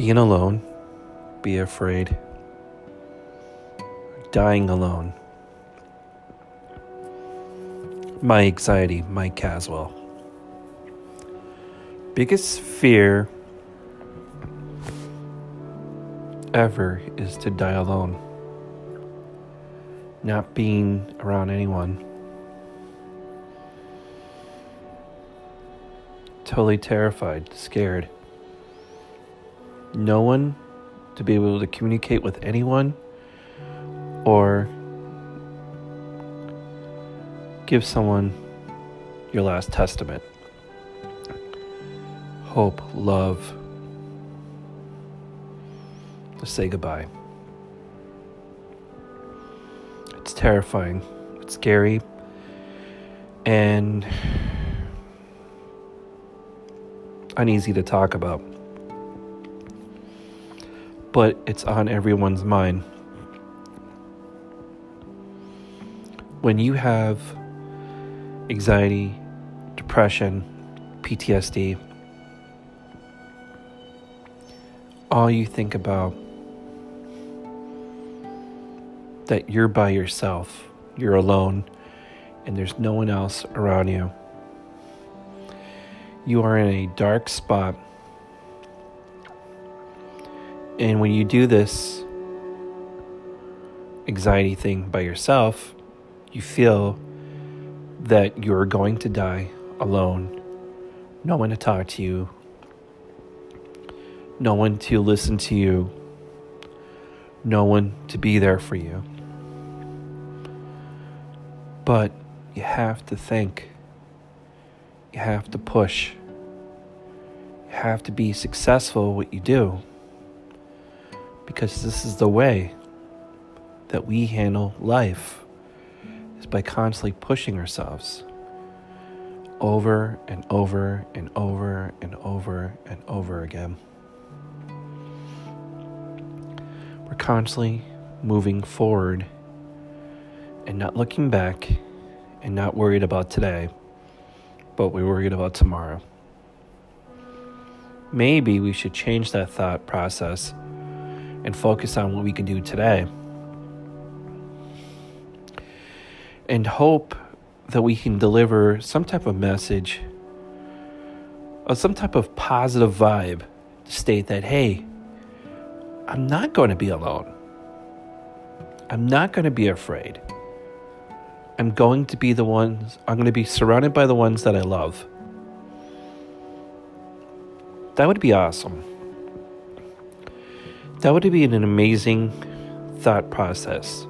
being alone, be afraid, dying alone. My anxiety, Mike Caswell. Biggest fear ever is to die alone, not being around anyone. Totally terrified, scared no one to be able to communicate with anyone or give someone your last testament. Hope, love, to say goodbye. It's terrifying, it's scary, and uneasy to talk about but it's on everyone's mind. When you have anxiety, depression, PTSD, all you think about that you're by yourself, you're alone, and there's no one else around you. You are in a dark spot and when you do this anxiety thing by yourself, you feel that you're going to die alone. No one to talk to you, no one to listen to you, no one to be there for you. But you have to think, you have to push, you have to be successful what you do because this is the way that we handle life is by constantly pushing ourselves over and over and over and over and over again. We're constantly moving forward and not looking back and not worried about today, but we're worried about tomorrow. Maybe we should change that thought process and focus on what we can do today. And hope that we can deliver some type of message or some type of positive vibe to state that, hey, I'm not going to be alone. I'm not going to be afraid. I'm going to be the ones, I'm going to be surrounded by the ones that I love. That would be awesome. That would be an amazing thought process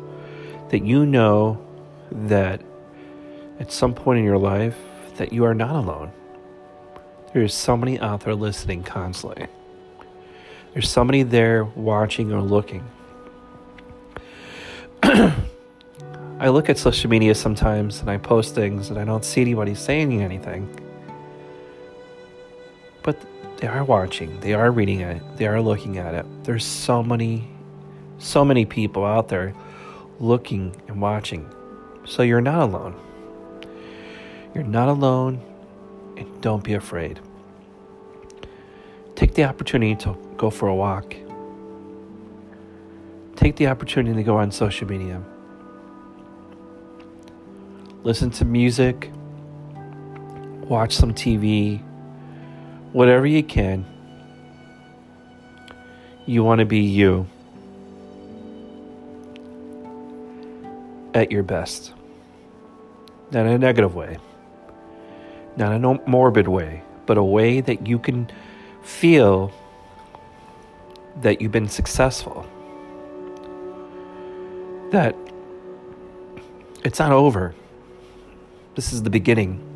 that you know that at some point in your life that you are not alone. There's somebody out there listening constantly. There's somebody there watching or looking. I look at social media sometimes and I post things and I don't see anybody saying anything. But they are watching, they are reading it, they are looking at it. There's so many, so many people out there looking and watching. So you're not alone. You're not alone, and don't be afraid. Take the opportunity to go for a walk. Take the opportunity to go on social media. Listen to music, watch some TV, whatever you can. You want to be you at your best. Not in a negative way, not in a morbid way, but a way that you can feel that you've been successful. That it's not over. This is the beginning.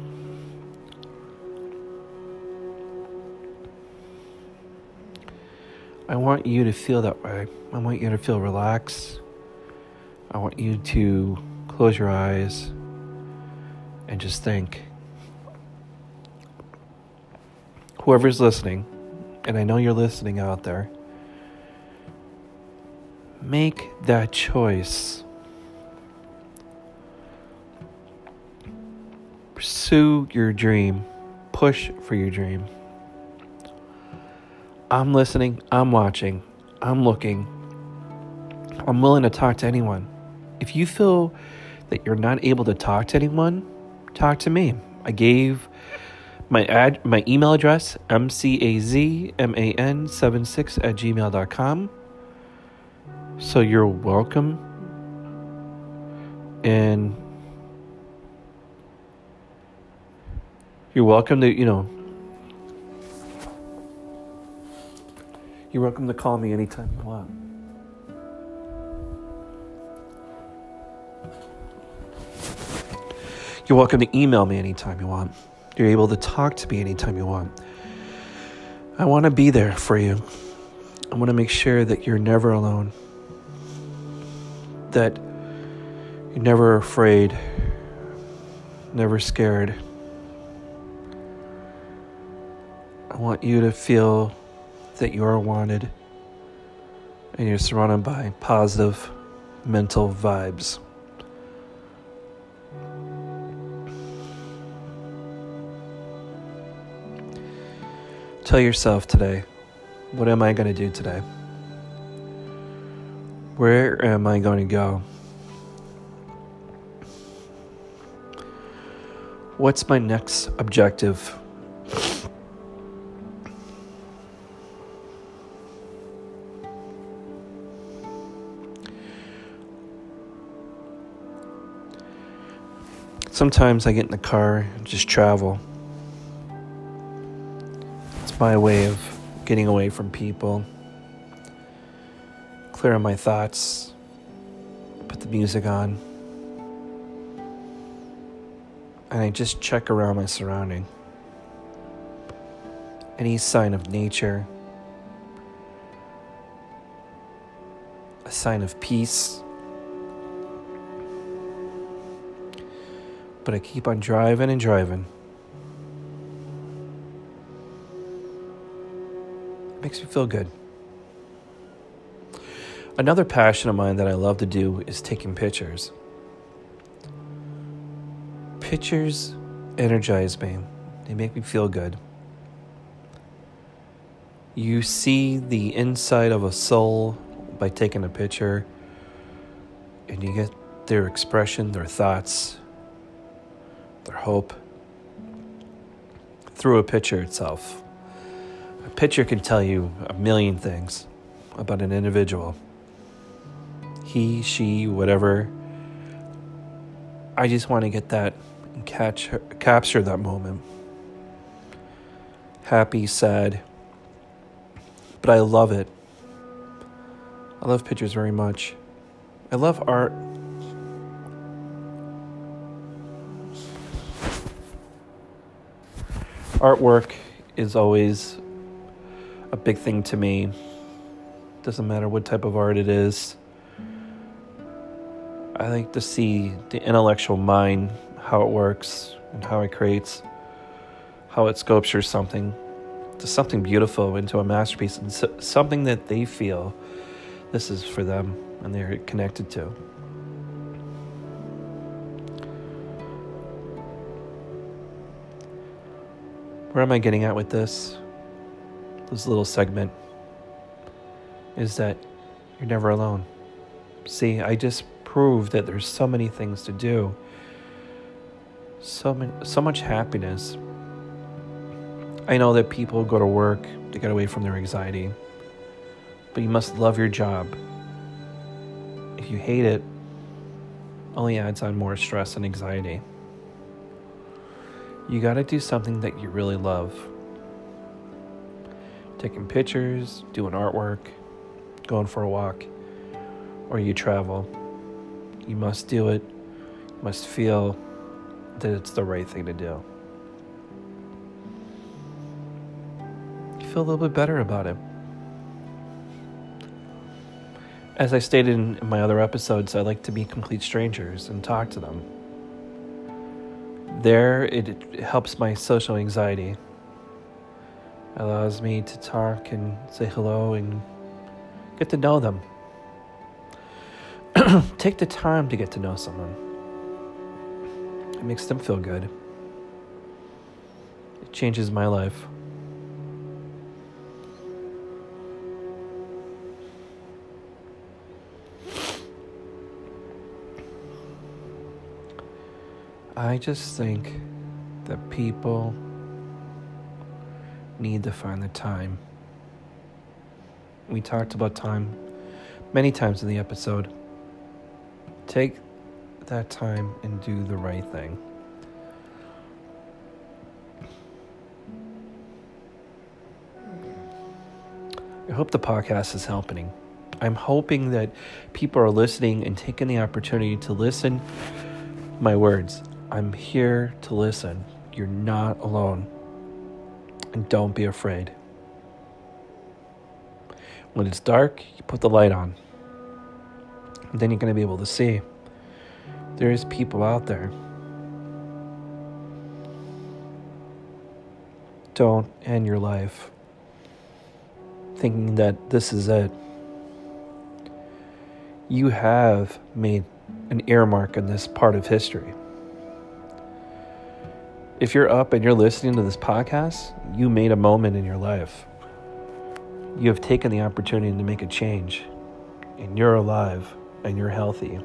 I want you to feel that way. I want you to feel relaxed. I want you to close your eyes and just think. Whoever's listening, and I know you're listening out there, make that choice. Pursue your dream, push for your dream. I'm listening, I'm watching, I'm looking. I'm willing to talk to anyone. If you feel that you're not able to talk to anyone, talk to me. I gave my ad my email address mcazman76 at gmail.com so you're welcome and you're welcome to you know you're welcome to call me anytime you want you're welcome to email me anytime you want you're able to talk to me anytime you want. I want to be there for you. I want to make sure that you're never alone, that you're never afraid, never scared. I want you to feel that you are wanted and you're surrounded by positive mental vibes. Tell yourself today, what am I going to do today? Where am I going to go? What's my next objective? Sometimes I get in the car and just travel. It's my way of getting away from people, clearing my thoughts, put the music on, and I just check around my surrounding. Any sign of nature, a sign of peace. But I keep on driving and driving. It makes me feel good. Another passion of mine that I love to do is taking pictures. Pictures energize me, they make me feel good. You see the inside of a soul by taking a picture, and you get their expression, their thoughts, their hope through a picture itself. A picture can tell you a million things about an individual. He, she, whatever. I just want to get that and catch capture that moment. Happy, sad. But I love it. I love pictures very much. I love art. Artwork is always a big thing to me. Doesn't matter what type of art it is. I like to see the intellectual mind, how it works, and how it creates, how it sculptures something to something beautiful into a masterpiece and something that they feel this is for them and they're connected to. Where am I getting at with this? this little segment is that you're never alone. See, I just proved that there's so many things to do, so many, so much happiness. I know that people go to work to get away from their anxiety, but you must love your job. If you hate it, only adds on more stress and anxiety. You got to do something that you really love taking pictures, doing artwork, going for a walk, or you travel. You must do it. You must feel that it's the right thing to do. You feel a little bit better about it. As I stated in my other episodes, I like to be complete strangers and talk to them. There, it helps my social anxiety allows me to talk and say hello and get to know them. Take the time to get to know someone. It makes them feel good. It changes my life. I just think that people need to find the time. We talked about time many times in the episode. Take that time and do the right thing. I hope the podcast is helping. I'm hoping that people are listening and taking the opportunity to listen my words. I'm here to listen. You're not alone. And don't be afraid. When it's dark, you put the light on. And then you're going to be able to see. There is people out there. Don't end your life thinking that this is it. You have made an earmark in this part of history. If you're up and you're listening to this podcast, you made a moment in your life. You have taken the opportunity to make a change, and you're alive and you're healthy.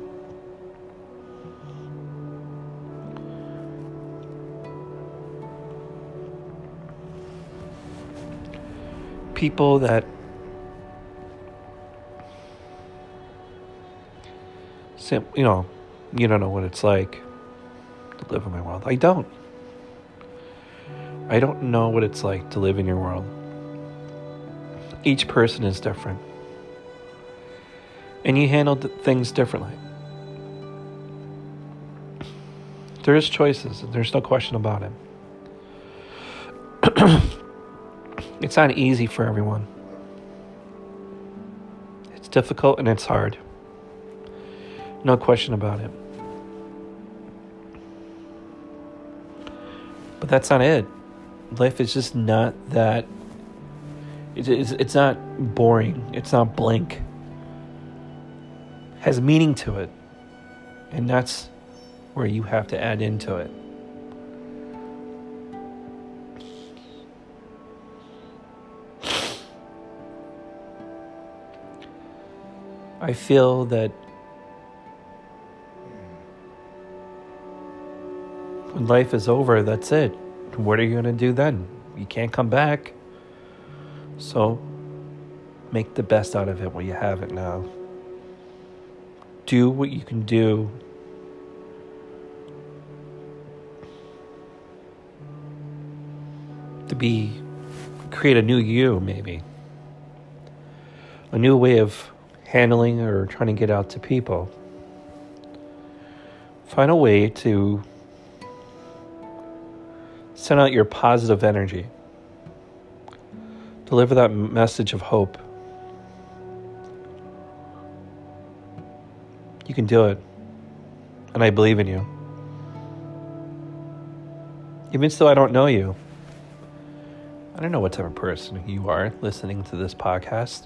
People that you know, you don't know what it's like to live in my world. I don't. I don't know what it's like to live in your world. Each person is different. And you handle things differently. There's choices, and there's no question about it. it's not easy for everyone. It's difficult and it's hard. No question about it. But that's not it. Life is just not that. It's, it's not boring. It's not blank. It has meaning to it. And that's where you have to add into it. I feel that When life is over, that's it. What are you going to do then? You can't come back. So make the best out of it while you have it now. Do what you can do. To be, create a new you, maybe. A new way of handling or trying to get out to people. Find a way to Send out your positive energy. Deliver that message of hope. You can do it. And I believe in you. Even though I don't know you, I don't know what type of person you are listening to this podcast.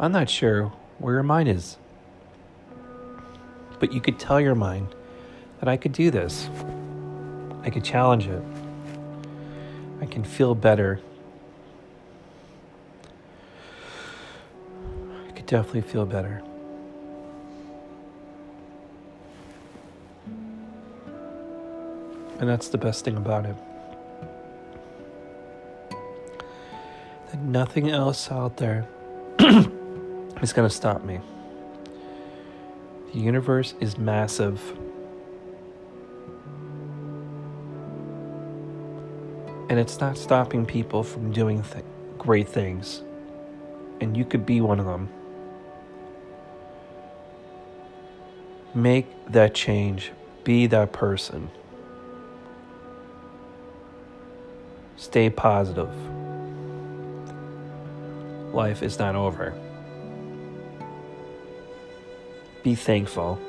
I'm not sure where your mind is. But you could tell your mind that I could do this. I could challenge it. I can feel better. I could definitely feel better. And that's the best thing about it. That nothing else out there is going to stop me. The universe is massive. And it's not stopping people from doing th- great things. And you could be one of them. Make that change. Be that person. Stay positive. Life is not over. Be thankful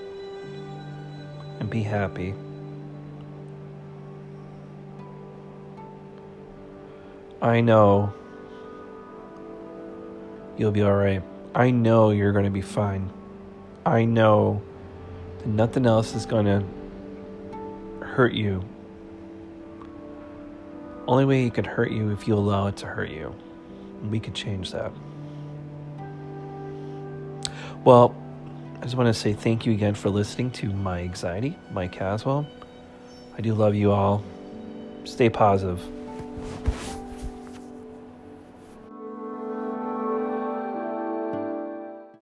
and be happy. I know you'll be alright. I know you're going to be fine. I know that nothing else is going to hurt you. Only way it could hurt you if you allow it to hurt you. We could change that. Well, I just want to say thank you again for listening to my anxiety, Mike Caswell. I do love you all. Stay positive.